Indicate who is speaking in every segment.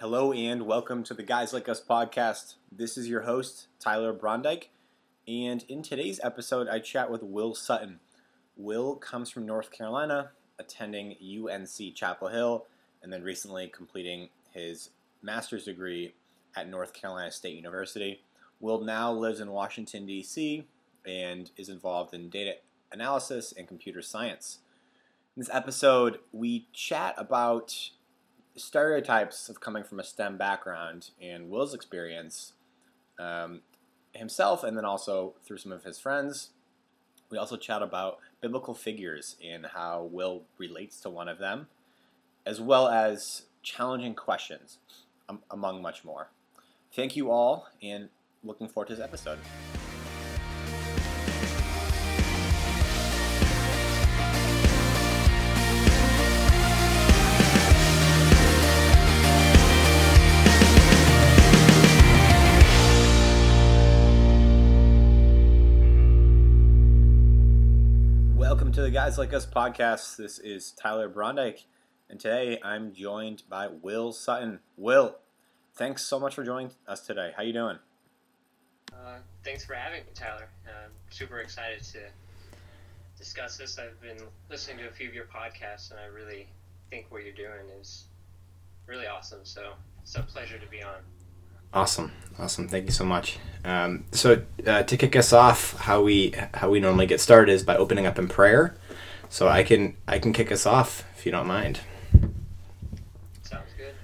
Speaker 1: Hello and welcome to the Guys Like Us podcast. This is your host, Tyler Brondike, and in today's episode, I chat with Will Sutton. Will comes from North Carolina, attending UNC Chapel Hill, and then recently completing his master's degree at North Carolina State University. Will now lives in Washington, D.C., and is involved in data analysis and computer science. In this episode, we chat about stereotypes of coming from a STEM background and Will's experience um, himself, and then also through some of his friends. We also chat about biblical figures and how Will relates to one of them, as well as challenging questions, um, among much more. Thank you all, and looking forward to this episode. The Guys Like Us podcast. This is Tyler Brondike, and today I'm joined by Will Sutton. Will, thanks so much for joining us today. How you doing?
Speaker 2: Uh, thanks for having me, Tyler. I'm super excited to discuss this. I've been listening to a few of your podcasts, and I really think what you're doing is really awesome. So it's a pleasure to be on.
Speaker 1: Awesome, awesome. Thank you so much. Um, so uh, to kick us off, how we how we normally get started is by opening up in prayer. So I can I can kick us off if you don't mind.
Speaker 2: Sounds good.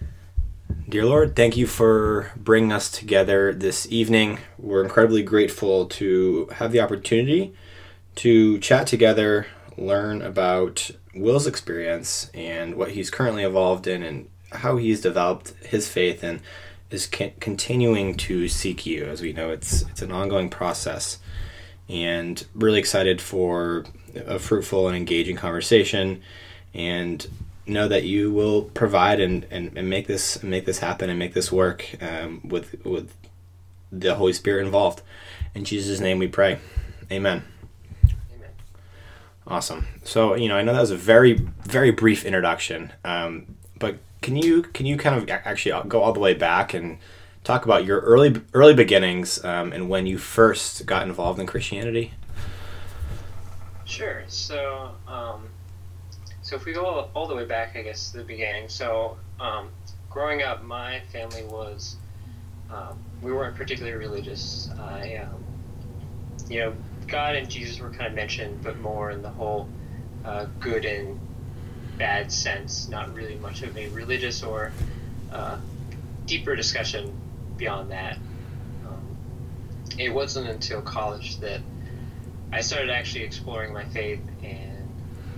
Speaker 1: Dear Lord, thank you for bringing us together this evening. We're incredibly grateful to have the opportunity to chat together, learn about Will's experience and what he's currently involved in, and how he's developed his faith and is con- continuing to seek you. As we know, it's it's an ongoing process, and really excited for a fruitful and engaging conversation, and know that you will provide and, and, and make this make this happen and make this work um, with with the Holy Spirit involved. In Jesus' name, we pray. Amen.
Speaker 2: Amen.
Speaker 1: Awesome. So you know, I know that was a very very brief introduction, um, but can you can you kind of actually go all the way back and talk about your early early beginnings um, and when you first got involved in Christianity?
Speaker 2: Sure. So, um, so if we go all, all the way back, I guess to the beginning. So, um, growing up, my family was um, we weren't particularly religious. I, um, you know, God and Jesus were kind of mentioned, but more in the whole uh, good and bad sense. Not really much of a religious or uh, deeper discussion beyond that. Um, it wasn't until college that I started actually exploring my faith and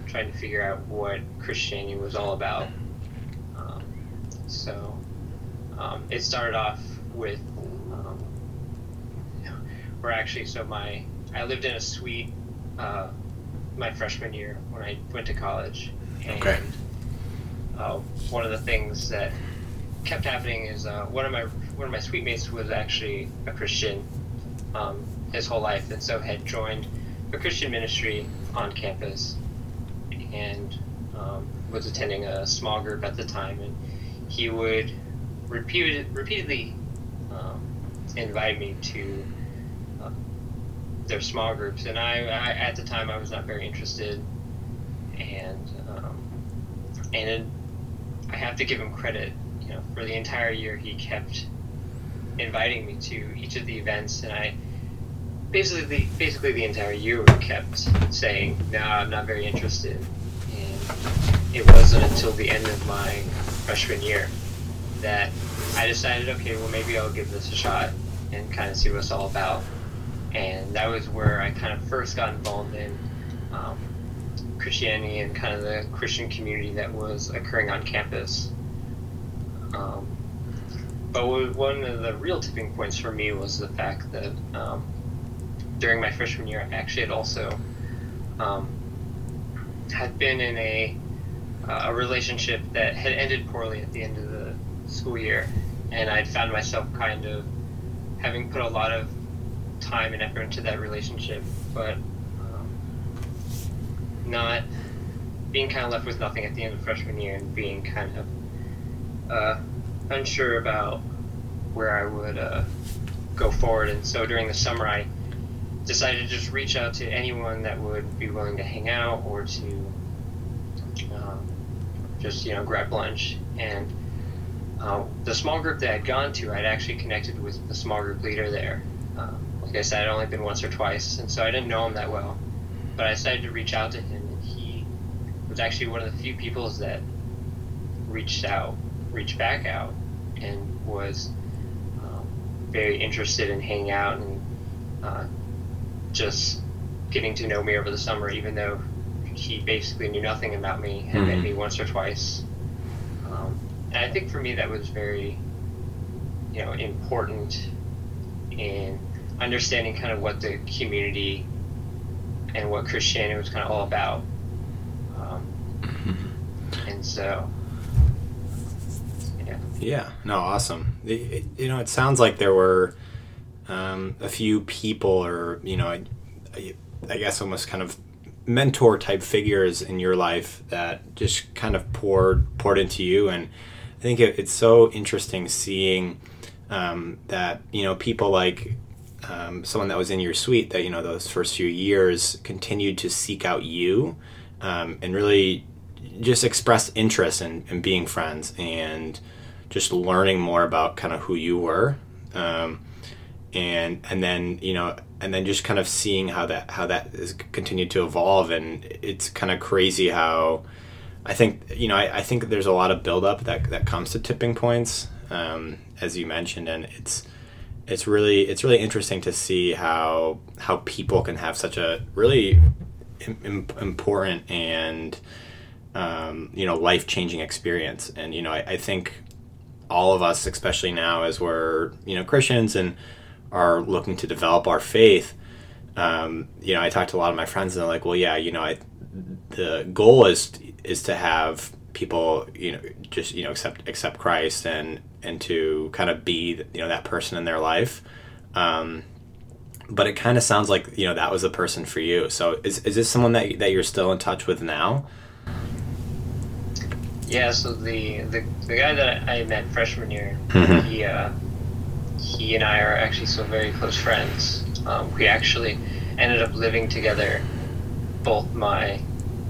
Speaker 2: trying to figure out what Christianity was all about. Um, so um, it started off with, um, or actually, so my I lived in a suite uh, my freshman year when I went to college, and uh, one of the things that kept happening is uh, one of my one of my suite mates was actually a Christian um, his whole life, and so had joined a Christian ministry on campus, and um, was attending a small group at the time, and he would repeated, repeatedly um, invite me to uh, their small groups, and I, I at the time I was not very interested, and um, and it, I have to give him credit, you know, for the entire year he kept inviting me to each of the events, and I basically basically the entire year kept saying, "No, I'm not very interested." And it wasn't until the end of my freshman year that I decided, okay, well maybe I'll give this a shot and kind of see what it's all about. And that was where I kind of first got involved in Christianity and kind of the Christian community that was occurring on campus. Um, but one of the real tipping points for me was the fact that um, during my freshman year, I actually had also um, had been in a uh, a relationship that had ended poorly at the end of the school year, and I'd found myself kind of having put a lot of time and effort into that relationship, but not being kind of left with nothing at the end of freshman year and being kind of uh, unsure about where I would uh, go forward, and so during the summer I decided to just reach out to anyone that would be willing to hang out or to um, just you know grab lunch. And uh, the small group that I'd gone to, I'd actually connected with the small group leader there. Um, like I said, I'd only been once or twice, and so I didn't know him that well. But I decided to reach out to him, and he was actually one of the few people that reached out, reached back out, and was um, very interested in hanging out and uh, just getting to know me over the summer, even though he basically knew nothing about me, had met
Speaker 1: Mhm.
Speaker 2: me once or twice. Um, and I think for me that was very, you know, important in understanding kind of what the community and what Christianity was kind of all about. Um, and so, yeah.
Speaker 1: Yeah, no, awesome. It, it- you know, it sounds like there were um, a few people, or you know, I, I, I guess almost kind of mentor type figures in your life that just kind of poured poured into you, and I think it, it's so interesting seeing um, that you know people like um, someone that was in your suite that you know those first few years continued to seek out you um, and really just express interest in, in being friends and just learning more about kind of who you were. Um, and and then you know and then just kind of seeing how that how that has continued to evolve. And it's kind of crazy how I think you know I, I think there's a lot of buildup that that comes to tipping points um, as you mentioned. And it's it's really it's really interesting to see how how people can have such a really im- im- important and um, you know life changing experience. And you know I, I think all of us especially now as we're you know Christians and are looking to develop our faith um, you know I talked to a lot of my friends and they're like well yeah you know I the goal is is to have people you know just you know accept accept Christ and and to kind of be you know that person in their life um, but it kind of sounds like you know that was the person for you so is, is this someone that, that you're still in touch with now
Speaker 2: Yeah, so the, the the guy that I met freshman year,
Speaker 1: Mhm.
Speaker 2: he uh, he and I are actually still very close friends. Um, we actually ended up living together both my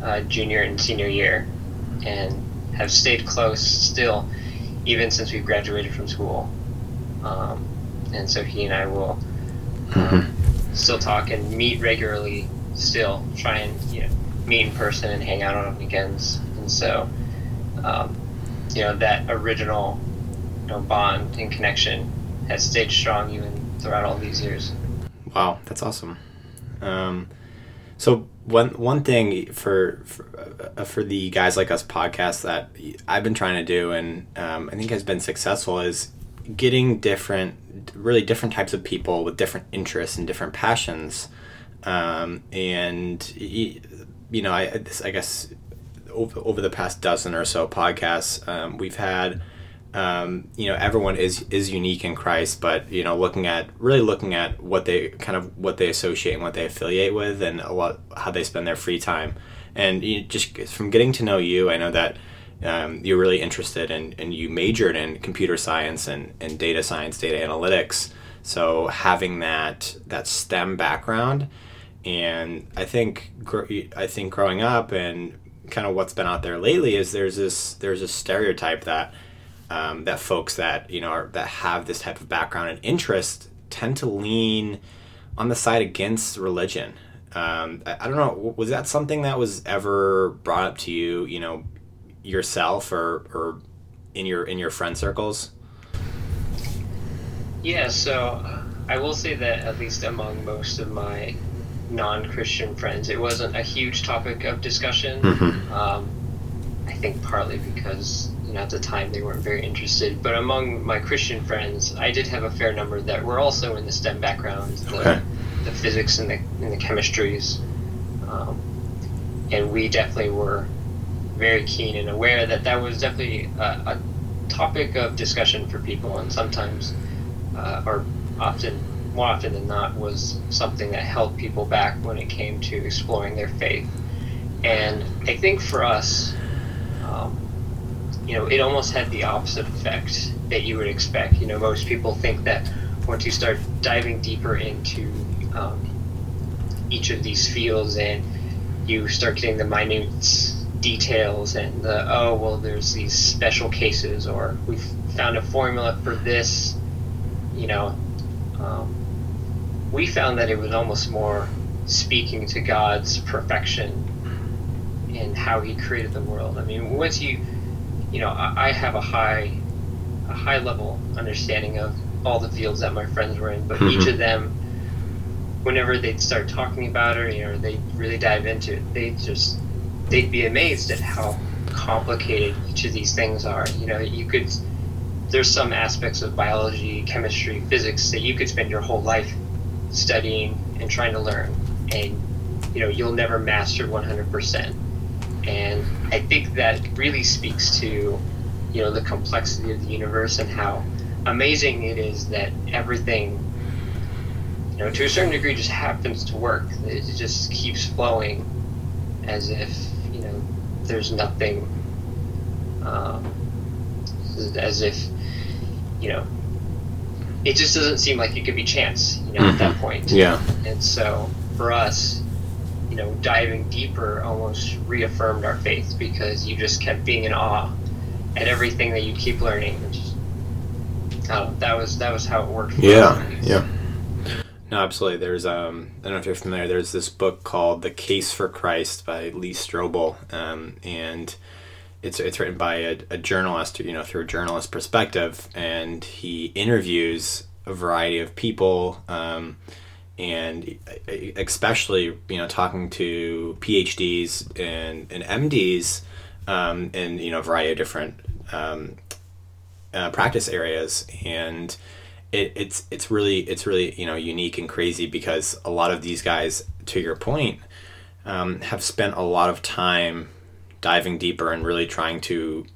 Speaker 2: uh, junior and senior year, and have stayed close still, even since we've graduated from school. Um, and so he and I will um, still talk and meet regularly. Still try and you know meet in person and hang out on weekends. And so um, you know that original you know, bond and connection has stayed strong even throughout all these years.
Speaker 1: Wow, that's awesome. Um, so one one thing for for, uh, for the guys like us podcast that I've been trying to do and um, I think has been successful is getting different, really different types of people with different interests and different passions. Um, and you know, I I guess over, over the past dozen or so podcasts, um, we've had um, you know everyone is is unique in Christ, but you know looking at really looking at what they kind of what they associate and what they affiliate with, and a lot how they spend their free time, and you just from getting to know you, I know that. Um, you're really interested in and you majored in computer science and, and data science data analytics so having that that STEM background and I think I think growing up and kind of what's been out there lately is there's this there's a stereotype that um, that folks that you know are, that have this type of background and interest tend to lean on the side against religion. Um, I, I don't know. Was that something that was ever brought up to you? You know, yourself or or in your in your friend circles?
Speaker 2: Yeah, so uh, I will say that at least among most of my non-Christian friends, it wasn't a huge topic of discussion.
Speaker 1: Mhm.
Speaker 2: Um, think partly because you know at the time they weren't very interested. But among my Christian friends, I did have a fair number that were also in the STEM background, the,
Speaker 1: Okay.
Speaker 2: the physics and the and the chemistries, um, and we definitely were very keen and aware that that was definitely a, a topic of discussion for people, and sometimes, uh, or often, more often than not, was something that held people back when it came to exploring their faith. And I think for us, um, you know, it almost had the opposite effect that you would expect. You know, most people think that once you start diving deeper into um, each of these fields and you start getting the minute details and the oh well there's these special cases or we've found a formula for this you know um, we found that it was almost more speaking to god's perfection in how he created the world i mean once you you know i, I have a high a high level understanding of all the fields that my friends were in but mm-hmm. each of them whenever they'd start talking about it, you know, they really dive into it, they just they'd be amazed at how complicated each of these things are. You know, you could there's some aspects of biology, chemistry, physics that you could spend your whole life studying and trying to learn, and you know you'll never master 100%. And I think that really speaks to you know the complexity of the universe and how amazing it is that everything you know to a certain degree just happens to work. It just keeps flowing as if you know, there's nothing um, as if you know it just doesn't seem like it could be chance you know mm-hmm. at that mm-hmm. point
Speaker 1: yeah
Speaker 2: and so for us know diving deeper almost reaffirmed our faith because you just kept being in awe at everything that you keep learning just, oh, that was that was how it worked
Speaker 1: yeah yeah no, absolutely. There's um, I don't know if you're familiar. There's this book called The Case for Christ by Lee Strobel, um, and it's it's written by a, a journalist, you know, through a journalist perspective, and he interviews a variety of people, um, and especially you know talking to PhDs and and MDs, um, in you know a variety of different um, uh, practice areas, and it, it's it's really it's really you know unique and crazy because a lot of these guys, to your point, um, have spent a lot of time diving deeper and really trying to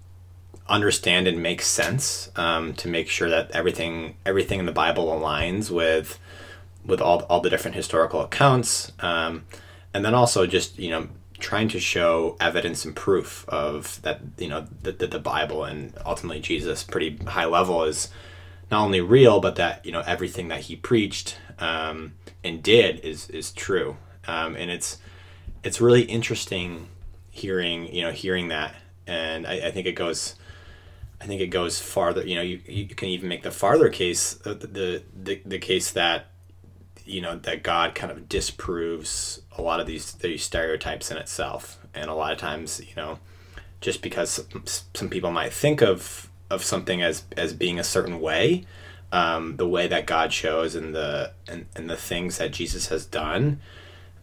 Speaker 1: understand and make sense um, to make sure that everything everything in the Bible aligns with with all all the different historical accounts, um, and then also just you know trying to show evidence and proof of that you know that the, Bible and ultimately Jesus pretty high level is not only real, but that you know everything that he preached um, and did is is true. Um, and it's it's really interesting hearing you know hearing that, and I, I, think it goes. I think it goes farther. You know, you, you can even make the farther case, uh, the, the the case that you know that God kind of disproves a lot of these these stereotypes in itself, and a lot of times, you know, just because some people might think of of something as as being a certain way, um, the way that God shows and the and, and the things that Jesus has done,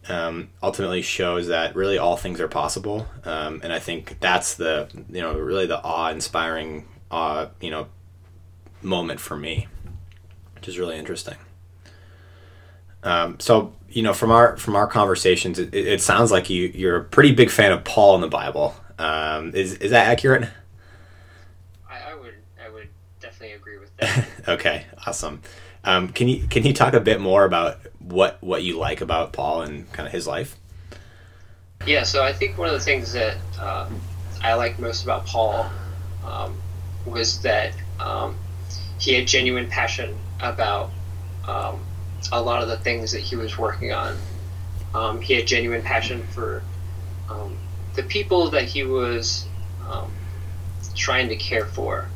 Speaker 1: um, ultimately shows that really all things are possible. Um, and I think that's the you know really the awe inspiring uh, you know moment for me, which is really interesting. Um, so you know from our from our conversations, it, it, sounds like you you're a pretty big fan of Paul in the Bible. Um, is is that accurate? I, I, would I would definitely agree with that. okay, awesome. Um, can you can you talk a bit more about what what you like about Paul and kind of his life?
Speaker 2: Yeah, so I think one of the things that uh, I like most about Paul um, was that um, he had genuine passion about um, a lot of the things that he was working on. Um, he had genuine passion for um, the people that he was trying to care for.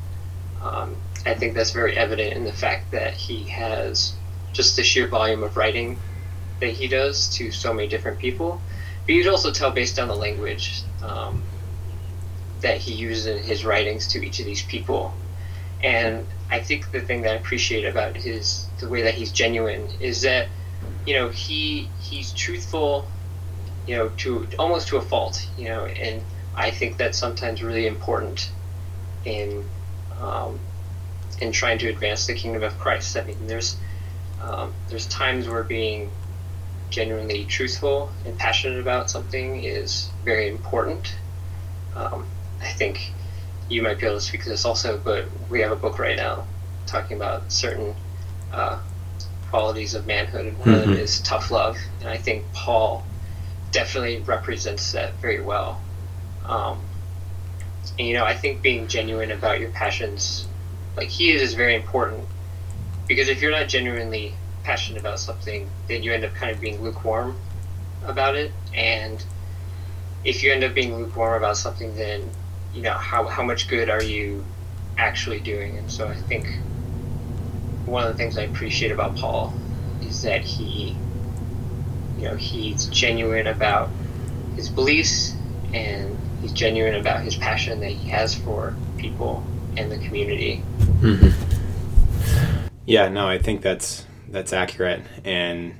Speaker 2: Um, I think that's very evident in the fact that he has just the sheer volume of writing that he does to so many different people. But you'd also tell based on the language um, that he uses in his writings to each of these people. And I think the thing that I appreciate about his the way that he's genuine is that you know he he's truthful, you know, to almost to a fault, you know, and I think that's sometimes really important in um, in trying to advance the kingdom of Christ. I mean, there's um, there's times where being genuinely truthful and passionate about something is very important. Um, I think you might be able to speak to this also, but we have a book right now talking about certain uh, qualities of manhood, and one mm-hmm. of them mm-hmm. is tough love. And I think Paul definitely represents that very well. Um, and you know I think being genuine about your passions, like he is, is very important because if you're not genuinely passionate about something, then you end up kind of being lukewarm about it, and if you end up being lukewarm about something, then you know how how much good are you actually doing? And so I think one of the things I appreciate about Paul is that he, you know, he's genuine about his beliefs and he's genuine about his passion that he has for people and the community. Mm-hmm.
Speaker 1: Yeah, no, I think that's that's accurate. And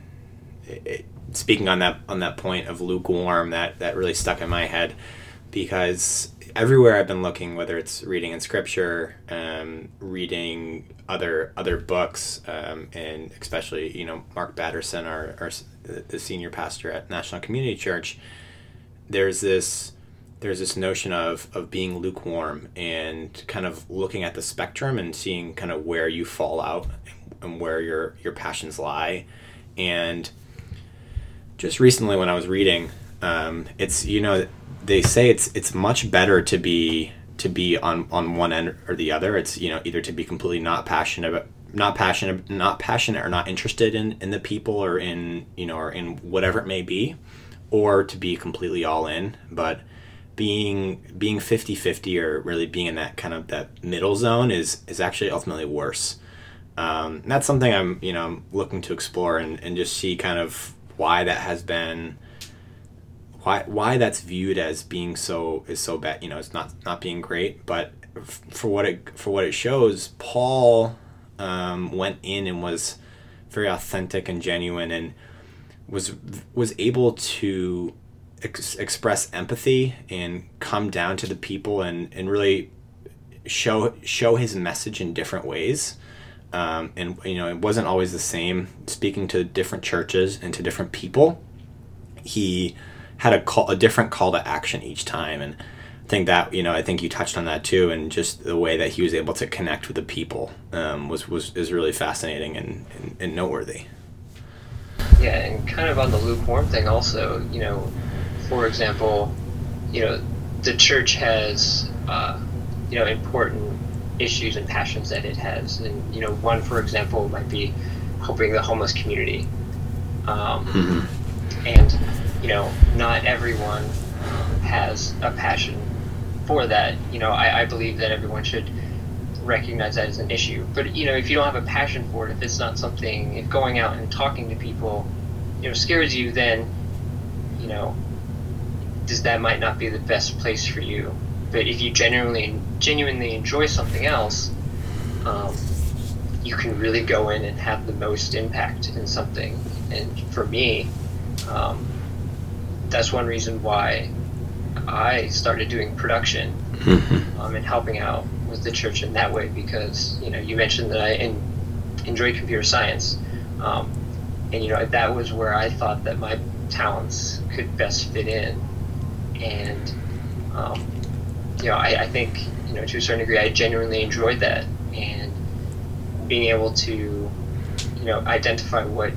Speaker 1: it, speaking on that on that point of lukewarm, that that really stuck in my head because everywhere I've been looking, whether it's reading in scripture, um, reading other other books, um, and especially you know Mark Batterson, our, our the senior pastor at National Community Church, there's this there's this notion of of being lukewarm and kind of looking at the spectrum and seeing kind of where you fall out and where your your passions lie, and just recently when I was reading, um, it's you know they say it's it's much better to be to be on on one end or the other. It's you know either to be completely not passionate about not passionate not passionate or not interested in in the people or in you know or in whatever it may be or to be completely all in but being being 50-50 or really being in that kind of that middle zone is is actually ultimately worse um, that's something i'm you know I'm looking to explore and, and just see kind of why that has been why why that's viewed as being so is so bad. You know, it's not not being great, but for what it for what it shows, Paul um, went in and was very authentic and genuine, and was was able to ex- express empathy and come down to the people and and really show show his message in different ways. Um, and you know, it wasn't always the same. Speaking to different churches and to different people, he had a call, a different call to action each time, and I think that you know I think you touched on that too, and just the way that he was able to connect with the people um, was was is really fascinating and, and, and noteworthy.
Speaker 2: Yeah, and kind of on the lukewarm thing, also, you know, for example, you know, the church has, uh, you know, important issues and passions that it has, and you know, one, for example, might be helping the homeless community, um, mm-hmm. and you know, not everyone has a passion for that. You know, I, I believe that everyone should recognize that as an issue. But you know, if you don't have a passion for it, if it's not something, if going out and talking to people, you know, scares you, then you know, does that might not be the best place for you. But if you genuinely genuinely enjoy something else, um, you can really go in and have the most impact in something. And for me, um, that's one reason why I started doing production mm-hmm. um, and helping out with the church in that way because you know you mentioned that I in, enjoy computer science, um, and you know that was where I thought that my talents could best fit in, and um, you know I, I think you know to a certain degree I genuinely enjoyed that and being able to you know identify what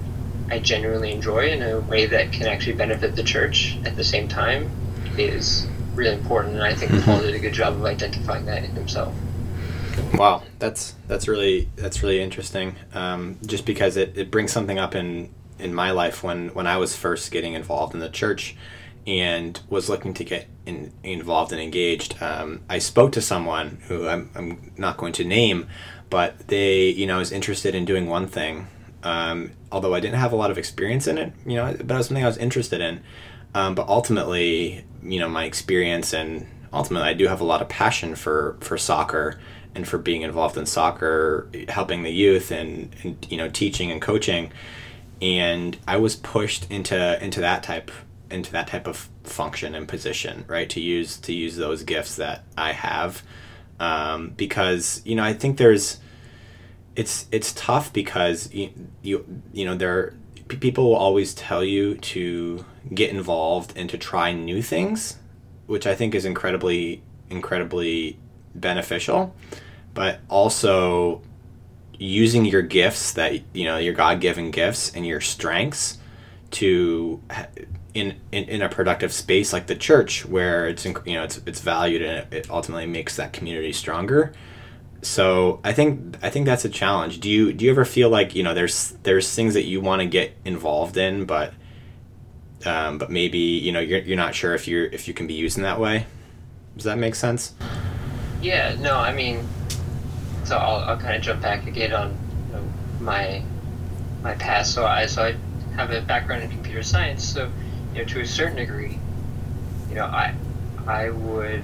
Speaker 2: I genuinely enjoy in a way that can actually benefit the church at the same time is really important. And I think mm-hmm. Paul did a good job of identifying that in himself.
Speaker 1: Wow, that's that's really that's really interesting. Um, just because it, it brings something up in in my life when when I was first getting involved in the church and was looking to get in, involved and engaged. Um, I spoke to someone who I'm, I'm not going to name, but they you know was interested in doing one thing um, although I didn't have a lot of experience in it, you know, but it was something I was interested in. Um, but ultimately, you know, my experience and ultimately, I do have a lot of passion for for soccer and for being involved in soccer, helping the youth and, and you know, teaching and coaching. And I was pushed into into that type into that type of function and position, right? To use to use those gifts that I have, um, because you know, I think there's it's it's tough because you you, you know there people will always tell you to get involved and to try new things, which I think is incredibly incredibly beneficial, but also using your gifts that you know your god-given gifts and your strengths to in, in, in a productive space like the church where it's you know it's it's valued and it ultimately makes that community stronger so I think I think that's a challenge. Do you do you ever feel like you know there's there's things that you want to get involved in, but um, but maybe you know you're, you're not sure if you're if you can be used in that way. Does that make sense?
Speaker 2: Yeah. No. I mean, so I'll, I'll kind of jump back again on you know, my my past. So I so I have a background in computer science. So you know to a certain degree, you know I I would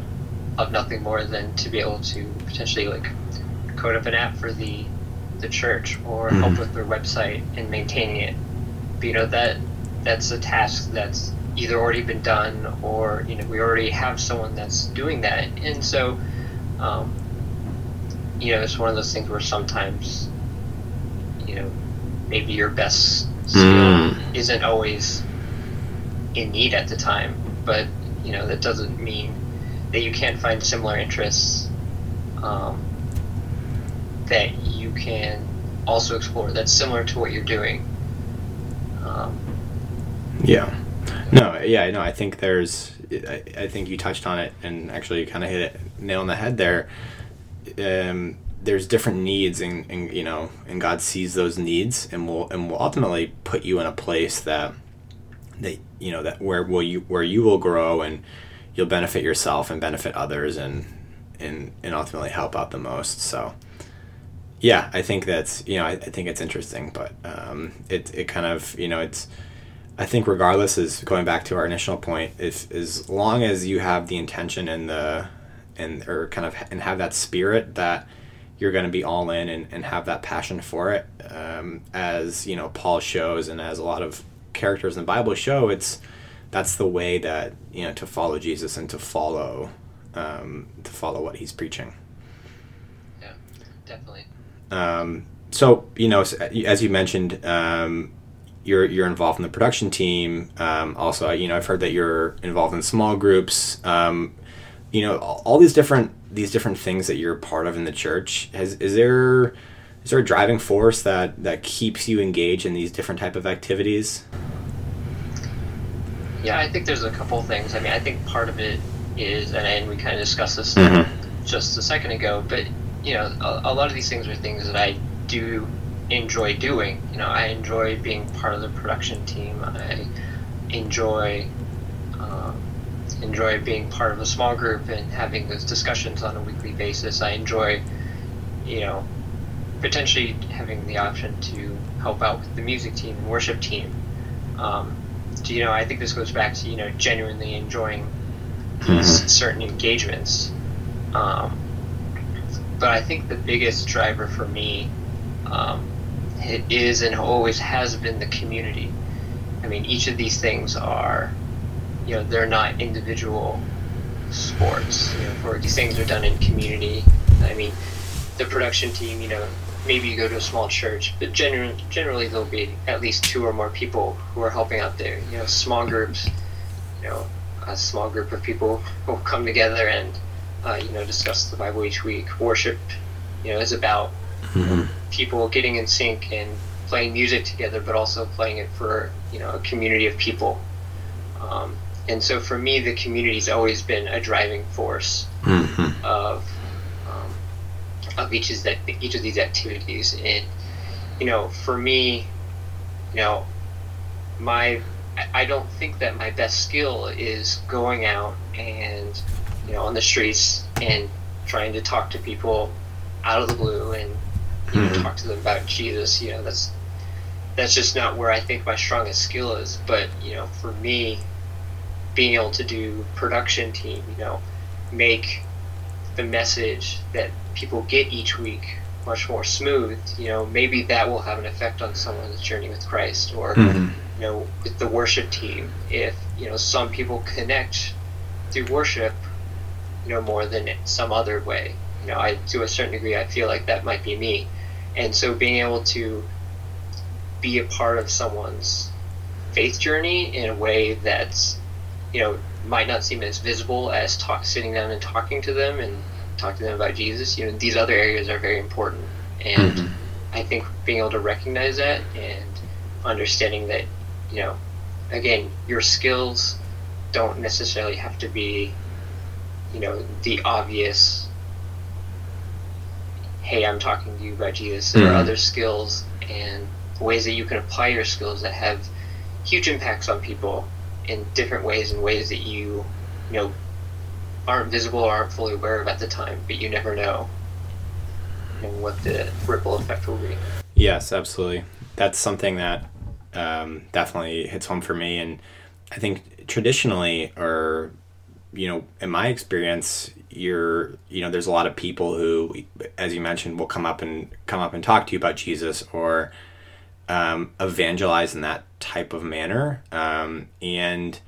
Speaker 2: love nothing more than to be able to potentially like code up an app for the the church or mm-hmm. help with their website and maintaining it. But, you know that that's a task that's either already been done or you know we already have someone that's doing that, and so um, you know it's one of those things where sometimes you know maybe your best skill mm. isn't always in need at the time, but you know that doesn't mean that you can't find similar interests um, that you can also explore that's similar to what you're doing. Um,
Speaker 1: yeah. No, yeah, no, I think there's, I, I think you touched on it and actually kind of hit it nail on the head there. Um, there's different needs and, and, you know, and God sees those needs and will, and will ultimately put you in a place that, that, you know, that where will you, where you will grow and you'll benefit yourself and benefit others and, and and ultimately help out the most. So yeah, I think that's you know I, I think it's interesting, but um, it it kind of you know it's I think regardless is going back to our initial point if as long as you have the intention and the and or kind of and have that spirit that you're going to be all in and, and have that passion for it um, as you know paul shows and as a lot of characters in the bible show it's that's the way that you know to follow jesus and to follow um, to follow what he's preaching.
Speaker 2: Yeah, definitely.
Speaker 1: Um, so you know, as you mentioned, um, you're you're involved in the production team. Um, also, you know, I've heard that you're involved in small groups. Um, you know, all these different these different things that you're part of in the church. Has is there is there a driving force that that keeps you engaged in these different type of activities?
Speaker 2: Yeah, I think there's a couple things. I mean, I think part of it is, and we kind of discussed this mm-hmm. just a second ago, but you know, a, a, lot of these things are things that I do enjoy doing. You know, I enjoy being part of the production team. I enjoy um, enjoy being part of a small group and having those discussions on a weekly basis. I enjoy, you know, potentially having the option to help out with the music team and worship team. Um, you know, I think this goes back to you know genuinely enjoying mm-hmm. certain engagements. Um, but I think the biggest driver for me um, is and always has been the community. I mean, each of these things are, you know, they're not individual sports. You know, for these things are done in community. I mean, the production team, you know, maybe you go to a small church, but generally, generally there'll be at least two or more people who are helping out there. You know, small groups. You know, a small group of people will come together and uh, you know discuss the Bible each week. Worship, you know, is about mm-hmm. people getting in sync and playing music together, but also playing it for you know a community of people. Um, and so for me, the community's always been a driving force mm-hmm. of um, of each of that each of these activities. And you know, for me, you know, my I don't think that my best skill is going out and you know on the streets and trying to talk to people out of the blue and you know, mm-hmm. talk to them about Jesus. You know that's that's just not where I think my strongest skill is. But you know, for me, being able to do production team, you know, make the message that people get each week much more smooth. You know, maybe that will have an effect on someone's journey with Christ, or mm-hmm you know, with the worship team, if you know some people connect through worship, know, more than some other way. You know, I to a certain degree, I feel like that might be me, and so being able to be a part of someone's faith journey in a way that's, you know, might not seem as visible as talk, sitting down and talking to them and talk to them about Jesus. You know, these other areas are very important, and mm-hmm. I think being able to recognize that and understanding that you know, again, your skills don't necessarily have to be, you know, the obvious. Hey, I'm talking to you Reggie. There
Speaker 1: Mhm.
Speaker 2: are other skills and ways that you can apply your skills that have huge impacts on people in different ways, in ways that you, you know, aren't visible or aren't fully aware of at the time, but you never know, you know what the ripple effect will be.
Speaker 1: Yes, absolutely. That's something that um, definitely hits home for me. And I think traditionally, or, you know, in my experience, you're, you know, there's a lot of people who, as you mentioned, will come up and come up and talk to you about Jesus or um, evangelize in that type of manner. Um, and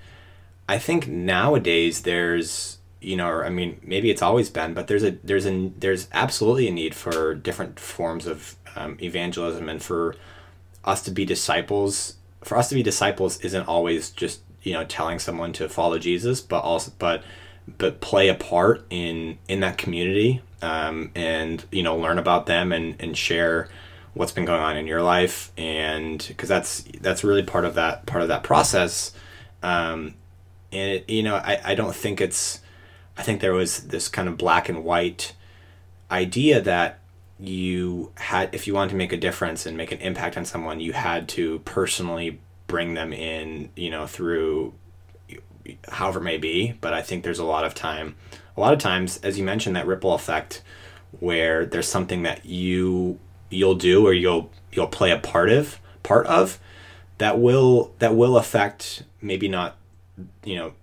Speaker 1: I think nowadays there's, you know, or, I mean, maybe it's always been, but there's a there's a there's absolutely a need for different forms of um, evangelism and for us to be disciples. For us to be disciples isn't always just you know telling someone to follow Jesus, but also but but play a part in in that community um, and you know learn about them and and share what's been going on in your life. And because that's that's really part of that part of that process. Um, and it, you know I, I don't think it's i think there was this kind of black and white idea that you had if you wanted to make a difference and make an impact on someone you had to personally bring them in you know through however it may be but i think there's a lot of time. A lot of times as you mentioned that ripple effect where there's something that you you'll do or you'll you'll play a part of part of that will that will affect maybe not you know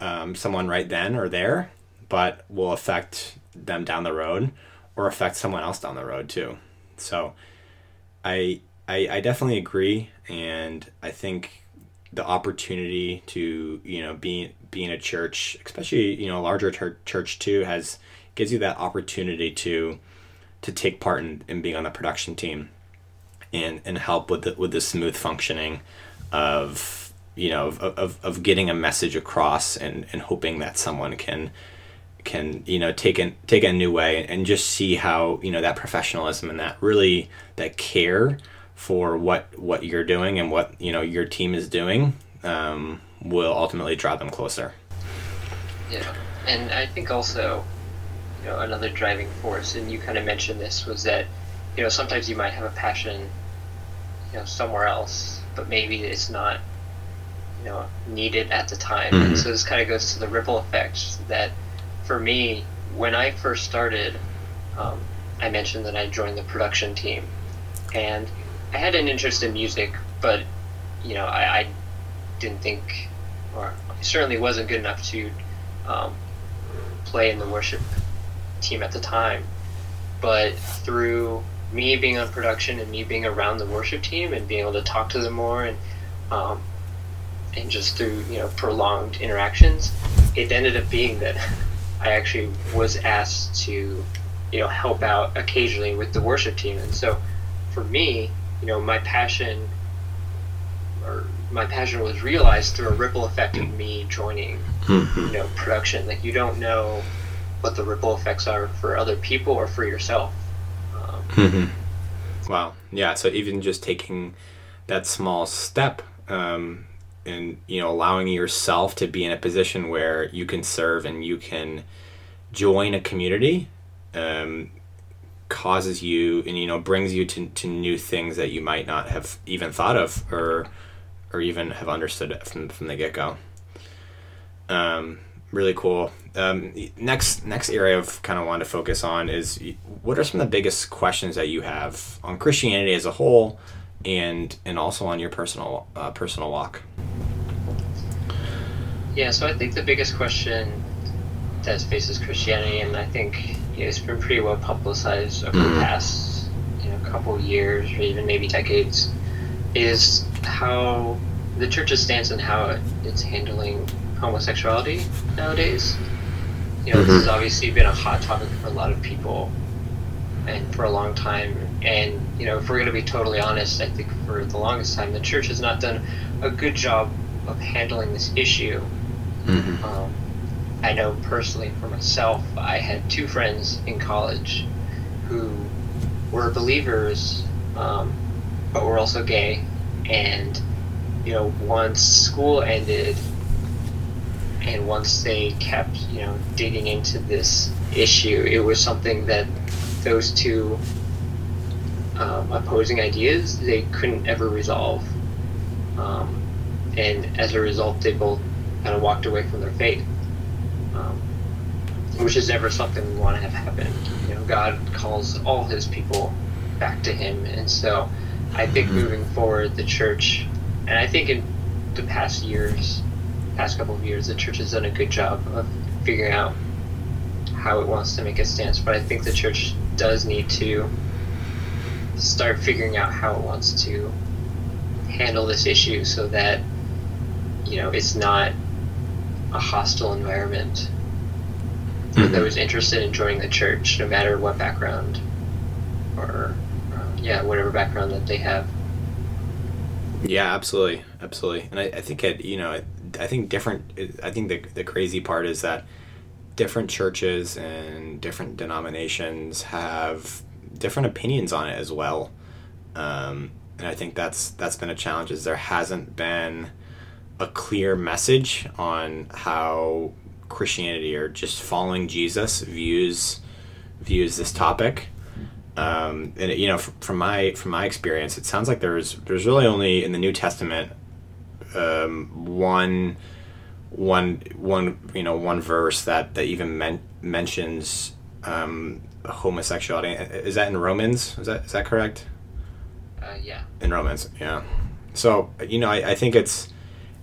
Speaker 1: um, someone right then or there but will affect them down the road or affect someone else down the road too. So i i, I definitely agree and i think the opportunity to you know be being a church especially you know a larger church, church too has gives you that opportunity to to take part in, in being on the production team and and help with the with the smooth functioning of you know of, of, of getting a message across and, and hoping that someone can can you know take it take a new way and just see how you know that professionalism and that really that care for what what you're doing and what you know your team is doing um, will ultimately draw them closer
Speaker 2: Yeah, and I think also, you know, another driving force, and you kind of mentioned this, was that, you know, sometimes you might have a passion, you know, somewhere else, but maybe it's not, you know, needed at the time.
Speaker 1: Mhm.
Speaker 2: And so this kind of goes to the ripple effect that, for me, when I first started, um, I mentioned that I joined the production team, and I had an interest in music, but, you know, I, I didn't think, or I certainly wasn't good enough to um, play in the worship team at the time. But through me being on production and me being around the worship team and being able to talk to them more and um, and just through you know prolonged interactions, it ended up being that I actually was asked to you know help out occasionally with the worship team. And so for me, you know, my passion or my passion was realized through a ripple effect of me joining you know production like you don't know what the ripple effects are for other people or for yourself um,
Speaker 1: Mm-hmm. Wow. Yeah. So even just taking that small step um, and you know allowing yourself to be in a position where you can serve and you can join a community um, causes you and you know brings you to, to new things that you might not have even thought of or or even have understood from from the get go. Um, really cool. Um, next next area of kind of want to focus on is what are some of the biggest questions that you have on Christianity as a whole, and and also on your personal uh, personal walk.
Speaker 2: yeah so i think the biggest question that faces christianity and i think you know, it's been pretty well publicized over
Speaker 1: Mhm.
Speaker 2: the past you know couple years or even maybe decades is how the church's stance and how it, it's handling homosexuality nowadays you know, this
Speaker 1: Mhm.
Speaker 2: has obviously been a hot topic for a lot of people and for a long time. And, you know, if we're going to be totally honest, I think for the longest time, the church has not done a good job of handling this issue.
Speaker 1: Mm-hmm.
Speaker 2: Um, I know personally for myself, I had two friends in college who were believers, um, but were also gay. And you know, once school ended, and once they kept, you know, digging into this issue, it was something that those two um, opposing ideas they couldn't ever resolve, um, and as a result, they both kind of walked away from their faith, which is never something we want to have happen. You know, God calls all His people back to Him, and so I think
Speaker 1: Mhm.
Speaker 2: moving forward, the church, and I think in the past years, past couple of years, the church has done a good job of figuring out how it wants to make a stance. But I think the church does need to start figuring out how it wants to handle this issue so that you know it's not a hostile environment for
Speaker 1: Mhm.
Speaker 2: those interested in joining the church, no matter what background or uh, yeah, whatever background that they have.
Speaker 1: Yeah, absolutely, absolutely. And I, I think it, you know, I, I think different. I think the the crazy part is that different churches and different denominations have different opinions on it as well. Um, and I think that's that's been a challenge. Is there hasn't been a clear message on how Christianity or just following Jesus views views this topic. Um, and you know, f- from my from my experience, it sounds like there's there's really only in the New Testament um, one one one you know one verse that that even men- mentions um, homosexuality. Is that in Romans? Is that is that correct?
Speaker 2: Uh, yeah.
Speaker 1: in Romans. Yeah. So you know, I, I think it's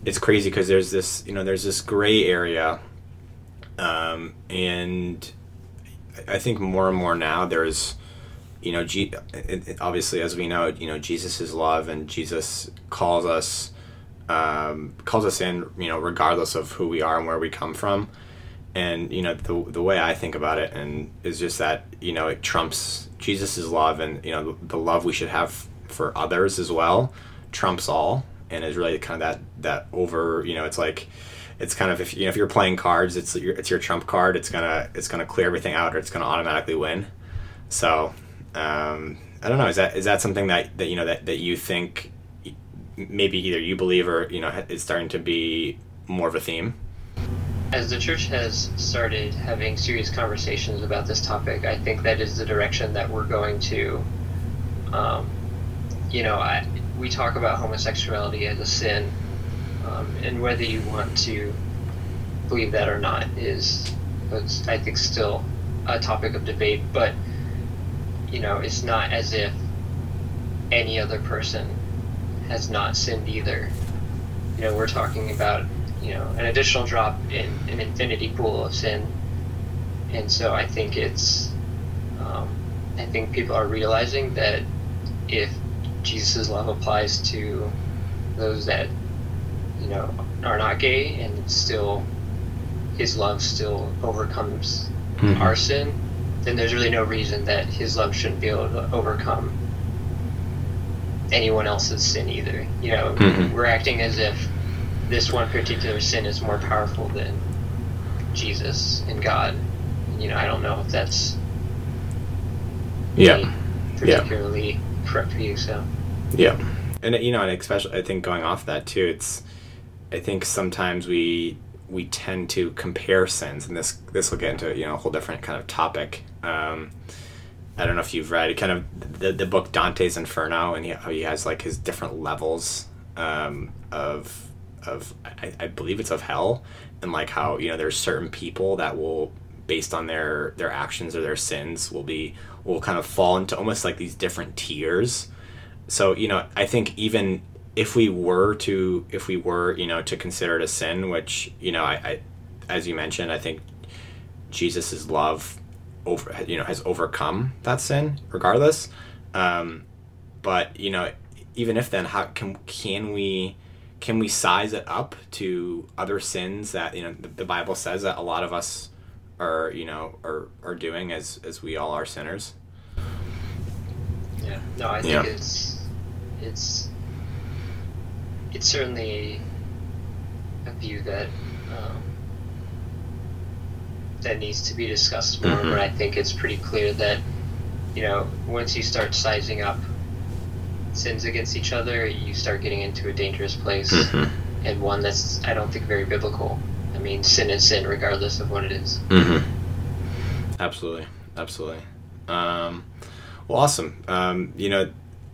Speaker 1: it's crazy because there's this you know there's this gray area, um, and I think more and more now there's you know G- obviously as we know you know Jesus is love and Jesus calls us um, calls us in you know regardless of who we are and where we come from. And you know the, the way I think about it, and is just that you know it trumps Jesus' love, and you know the, the love we should have for others as well trumps all and is really kind of that that over you know it's like it's kind of if you know if you're playing cards it's your it's your trump card. It's gonna it's gonna clear everything out or it's gonna automatically win. So um, I don't know. Is that is that something that that you know that, that you think maybe either you believe or you know is starting to be more of a theme?
Speaker 2: As the church has started having serious conversations about this topic, I think that is the direction that we're going to. Um, you know, I, we talk about homosexuality as a sin, um, and whether you want to believe that or not is, I think, still a topic of debate. But you know, it's not as if any other person has not sinned either. You know, we're talking about you know an additional drop in an infinity pool of sin, and so I think it's um, I think people are realizing that if Jesus' love applies to those that you know are not gay and still his love still overcomes
Speaker 1: Mhm.
Speaker 2: our sin, then there's really no reason that his love shouldn't be able to overcome anyone else's sin either. You know,
Speaker 1: Mhm.
Speaker 2: we're acting as if this one particular sin is more powerful than Jesus and God. You know, I don't know if that's
Speaker 1: yeah
Speaker 2: any
Speaker 1: Yeah.
Speaker 2: particularly correct you. So
Speaker 1: Yeah, and you know, and especially I think going off that too, it's I think sometimes we we tend to compare sins, and this this will get into you know a whole different kind of topic. Um, I don't know if you've read kind of the the book Dante's Inferno, and he, he has like his different levels um, of of I, I believe it's of hell, and like how you know there's certain people that will based on their their actions or their sins will be will kind of fall into almost like these different tiers so you know i think even if we were to if we were you know to consider it a sin which you know i, I as you mentioned i think jesus' love over you know has overcome that sin regardless. Um, but you know even if then how can can we can we size it up to other sins that you know the, the bible says that a lot of us are you know are are doing as as we all are sinners?
Speaker 2: Yeah, no, I think
Speaker 1: Yeah.
Speaker 2: it's it's it's certainly a view that um, that needs to be discussed more.
Speaker 1: Mhm.
Speaker 2: But I think it's pretty clear that you know once you start sizing up sins against each other, you start getting into a dangerous place,
Speaker 1: Mhm.
Speaker 2: and one that's I don't think very biblical. I mean, sin is sin, regardless of what it is.
Speaker 1: Mm-hmm. Absolutely, absolutely. Um, well, awesome. Um, you know,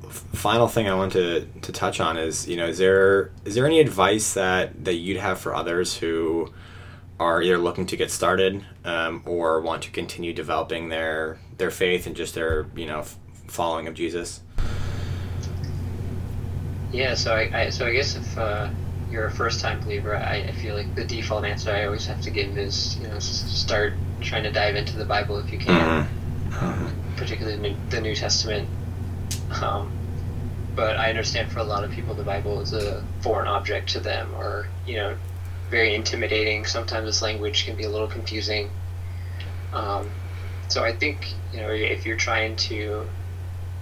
Speaker 1: final thing I want to, to touch on is you know is there is there any advice that that you'd have for others who are either looking to get started um, or want to continue developing their their faith and just their you know f- following of Jesus?
Speaker 2: Yeah, so I, I so I guess if uh, you're a first time believer, I, I feel like the default answer I always have to give is you know start trying to dive into the Bible if you can, um, particularly the New Testament. Um, but I understand for a lot of people the Bible is a foreign object to them, or you know, very intimidating. Sometimes this language can be a little confusing. Um, so I think you know if you're trying to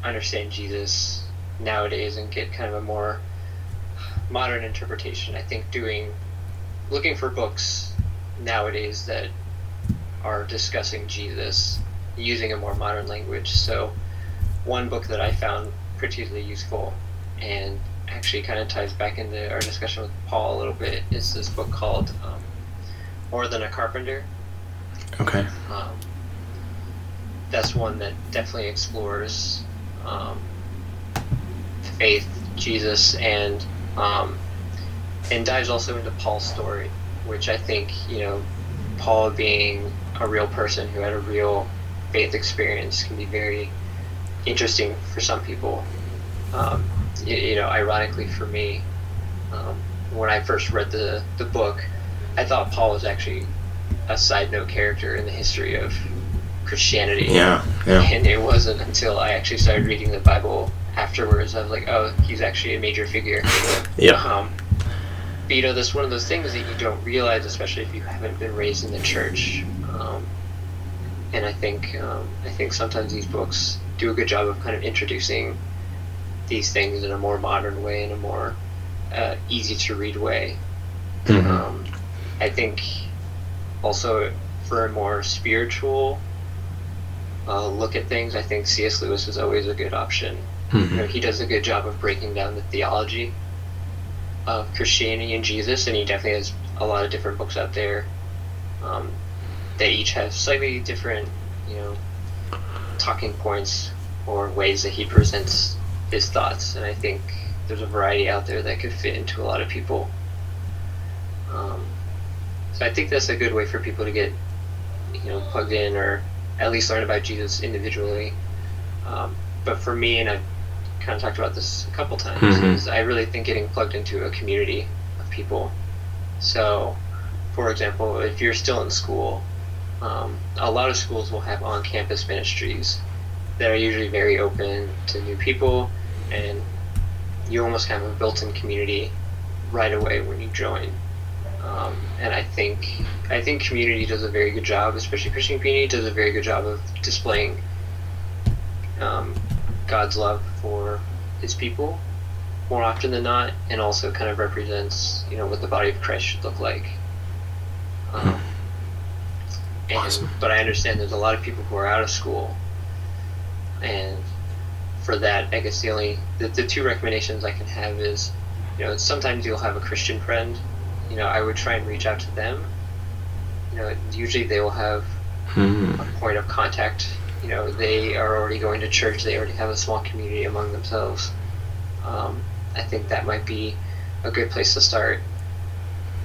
Speaker 2: understand Jesus nowadays and get kind of a more modern interpretation. I think doing looking for books nowadays that are discussing Jesus using a more modern language. So one book that I found particularly useful and actually kind of ties back into our discussion with Paul a little bit is this book called um, More Than a Carpenter.
Speaker 1: Okay.
Speaker 2: Um, that's one that definitely explores um, faith, Jesus, and um, and dives also into Paul's story, which I think you know, Paul being a real person who had a real faith experience can be very interesting for some people. Um, you, you know, ironically for me, um, when I first read the the book, I thought Paul was actually a side note character in the history of Christianity.
Speaker 1: Yeah. Yeah.
Speaker 2: And it wasn't until I actually started reading the Bible afterwards, I was like, oh, he's actually a major figure.
Speaker 1: Yeah.
Speaker 2: Um, but you know, that's one of those things that you don't realize, especially if you haven't been raised in the church. Um, and I think um, I think sometimes these books do a good job of kind of introducing these things in a more modern way, in a more uh, easy to read way.
Speaker 1: Mhm.
Speaker 2: Um, I think also for a more spiritual uh, look at things, I think C.S. Lewis is always a good option. You know, he does a good job of breaking down the theology of Christianity and Jesus, and he definitely has a lot of different books out there. Um, they each have slightly different, you know, talking points or ways that he presents his thoughts, and I think there's a variety out there that could fit into a lot of people. Um, so I think that's a good way for people to get, you know, plugged in or at least learn about Jesus individually. Um, but for me, and I've kind of talked about this a couple times,
Speaker 1: Mhm.
Speaker 2: is I really think getting plugged into a community of people. So, for example, if you're still in school, um, a lot of schools will have on-campus ministries that are usually very open to new people, and you almost have a built-in community right away when you join. Um, and I think I think community does a very good job, especially Christian community does a very good job of displaying um, God's love for His people more often than not, and also kind of represents you know what the body of Christ should look like. Um, and, But I understand there's a lot of people who are out of school, and for that, I guess the only the, the two recommendations I can have is, you know, sometimes you'll have a Christian friend. You know, I would try and reach out to them. You know, usually they will have
Speaker 1: Mhm.
Speaker 2: a point of contact. You know, they are already going to church. They already have a small community among themselves. Um, I think that might be a good place to start.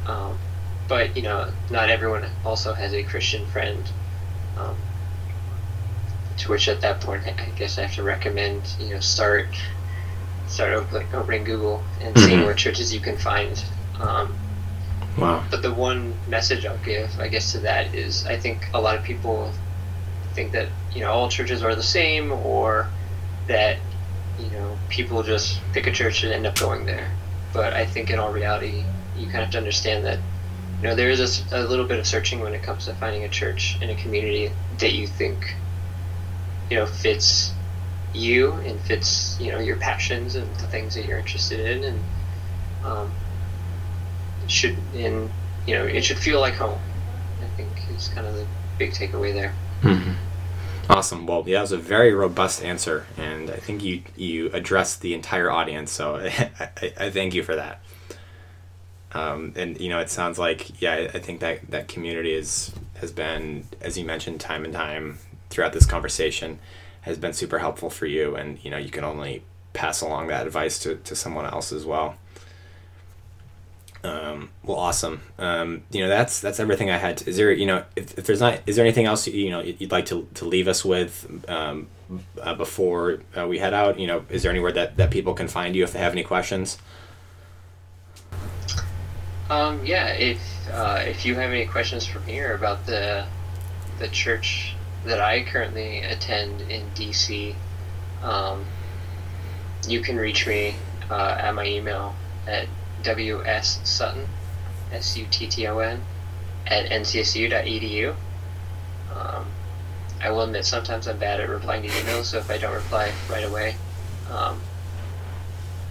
Speaker 2: Um, but you know, not everyone also has a Christian friend. Um, to which, at that point, I guess I have to recommend you know start start opening, opening Google and seeing
Speaker 1: Mhm.
Speaker 2: where churches you can find. Um,
Speaker 1: Wow.
Speaker 2: but the one message I'll give, I guess, to that is I think a lot of people think that, you know, all churches are the same or that, you know, people just pick a church and end up going there. But I think in all reality, you kind of have to understand that, you know, there is a little bit of searching when it comes to finding a church in a community that you think, you know, fits you and fits, you know, your passions and the things that you're interested in. And, um, should in you know it should feel like home. I think is kind of the big takeaway there.
Speaker 1: Mhm. Awesome. Well, yeah, that was a very robust answer, and I think you you addressed the entire audience. So I, I thank you for that. Um, and you know, it sounds like yeah, I think that that community is has been, as you mentioned, time and time throughout this conversation, has been super helpful for you, and you know, you can only pass along that advice to to someone else as well. Um, well, awesome. Um, you know, that's that's everything I had. To, is there, you know, if, if there's not, is there anything else you know you'd like to, to leave us with um, uh, before uh, we head out? You know, is there anywhere that, that people can find you if they have any questions?
Speaker 2: Um, yeah, if uh, if you have any questions from here about the the church that I currently attend in DC, um, you can reach me uh, at my email at W.S. Sutton, at ncsu.edu. Um, I will admit sometimes I'm bad at replying to emails, so if I don't reply right away, um,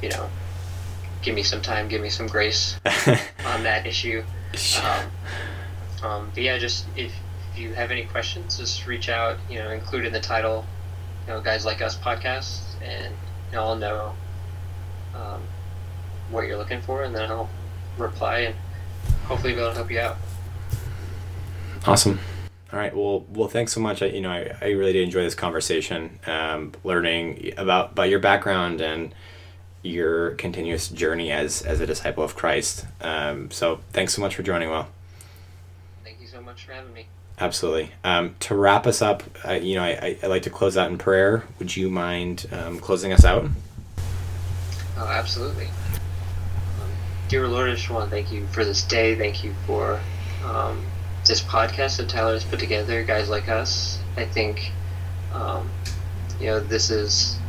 Speaker 2: you know, give me some time, give me some grace on that issue. Um, um, but yeah, just if, if you have any questions, just reach out. You know, include in the title, you know, guys like us podcast, and you know, I'll know um, what you're looking for, and then I'll reply and hopefully be able to help you out.
Speaker 1: Awesome. All right. Well, well, thanks so much. I, you know, I, I really did enjoy this conversation, um, learning about about your background and your continuous journey as as a disciple of Christ. Um, so, thanks so much for joining. Well,
Speaker 2: thank you so much for having me.
Speaker 1: Absolutely. Um, to wrap us up, uh, you know, I, I, like to close out in prayer. Would you mind um, closing us out?
Speaker 2: Oh, absolutely. Dear Lord, I just want to thank you for this day. Thank you for um, this podcast that Tyler has put together. Guys like us, I think, um, you know, this is,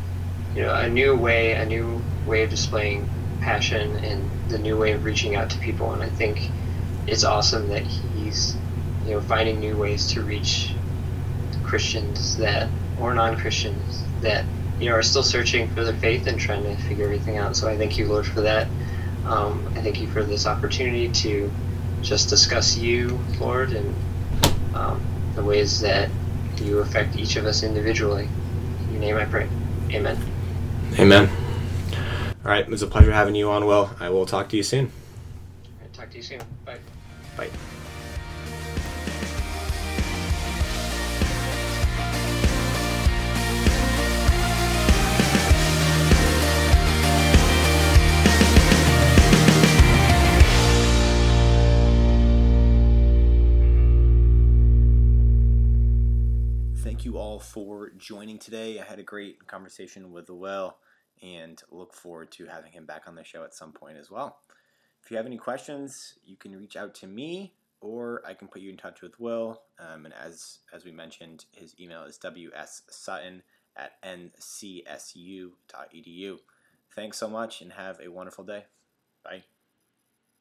Speaker 2: you know, a new way, a new way of displaying passion and the new way of reaching out to people. And I think it's awesome that he's, you know, finding new ways to reach Christians that or non-Christians that you know are still searching for their faith and trying to figure everything out. So I thank you, Lord, for that. Um, I thank you for this opportunity to just discuss you, Lord, and um, the ways that you affect each of us individually. In your name I pray. Amen.
Speaker 1: Amen. All right, it was a pleasure having you on, Will. I will talk to you soon.
Speaker 2: talk to you soon. Bye.
Speaker 1: Bye. Thank you all for joining today. I had a great conversation with Will and look forward to having him back on the show at some point as well. If you have any questions, you can reach out to me or I can put you in touch with Will. Um, and as, as we mentioned, his email is wssutton at ncsu.edu. Thanks so much and have a wonderful day. Bye.